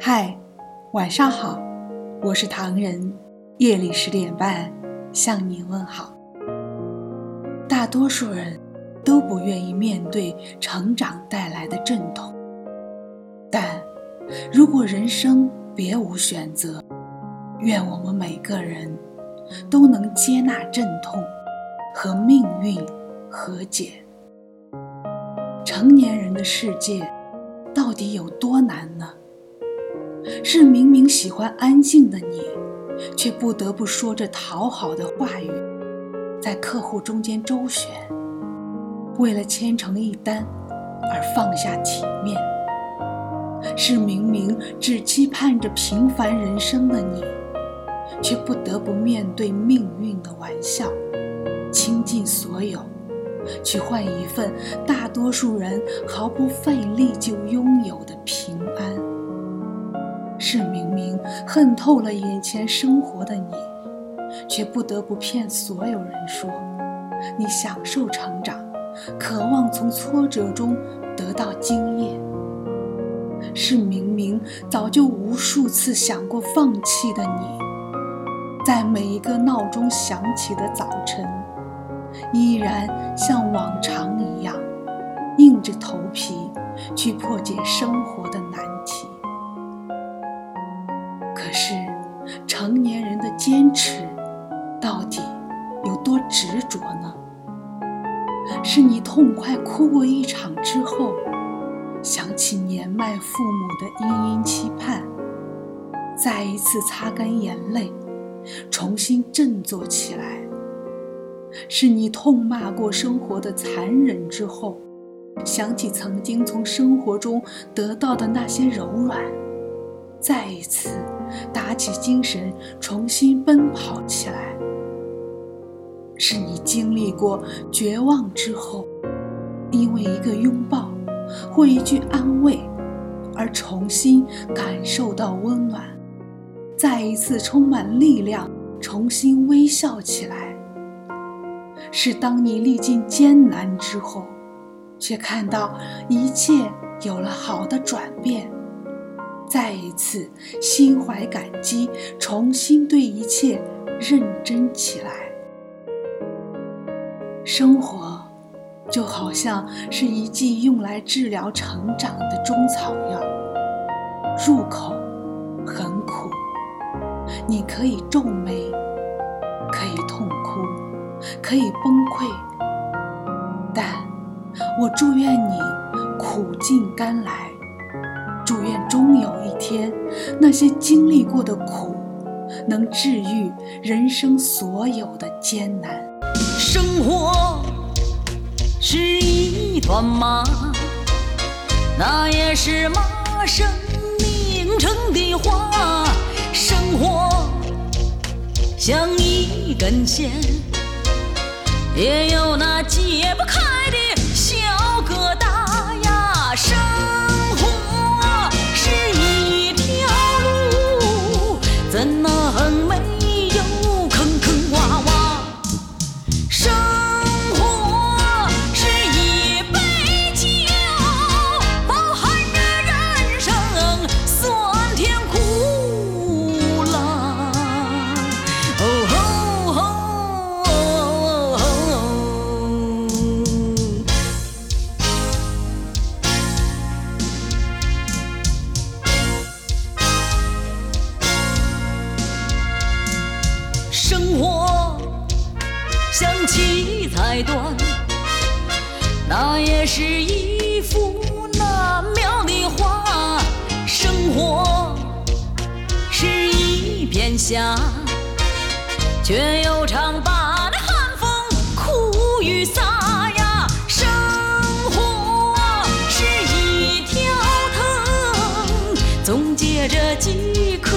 嗨，晚上好，我是唐人。夜里十点半向您问好。大多数人都不愿意面对成长带来的阵痛，但如果人生别无选择，愿我们每个人都能接纳阵痛，和命运和解。成年人的世界到底有多难呢？是明明喜欢安静的你，却不得不说着讨好的话语，在客户中间周旋，为了签成一单而放下体面；是明明只期盼着平凡人生的你，却不得不面对命运的玩笑，倾尽所有，去换一份大多数人毫不费力就拥有的平安。是明明恨透了眼前生活的你，却不得不骗所有人说你享受成长，渴望从挫折中得到经验。是明明早就无数次想过放弃的你，在每一个闹钟响起的早晨，依然像往常一样，硬着头皮去破解生活的难题。可是，成年人的坚持到底有多执着呢？是你痛快哭过一场之后，想起年迈父母的殷殷期盼，再一次擦干眼泪，重新振作起来；是你痛骂过生活的残忍之后，想起曾经从生活中得到的那些柔软，再一次。打起精神，重新奔跑起来。是你经历过绝望之后，因为一个拥抱或一句安慰，而重新感受到温暖，再一次充满力量，重新微笑起来。是当你历尽艰难之后，却看到一切有了好的转变。再一次心怀感激，重新对一切认真起来。生活就好像是一剂用来治疗成长的中草药，入口很苦，你可以皱眉，可以痛哭，可以崩溃，但我祝愿你苦尽甘来。祝愿终有一天，那些经历过的苦，能治愈人生所有的艰难。生活是一段马，那也是马生命成的花。生活像一根线，也有那解不开的七彩缎，那也是一幅难描的画。生活是一片霞，却又常把那寒风苦雨洒呀。生活是一条藤，总结着几颗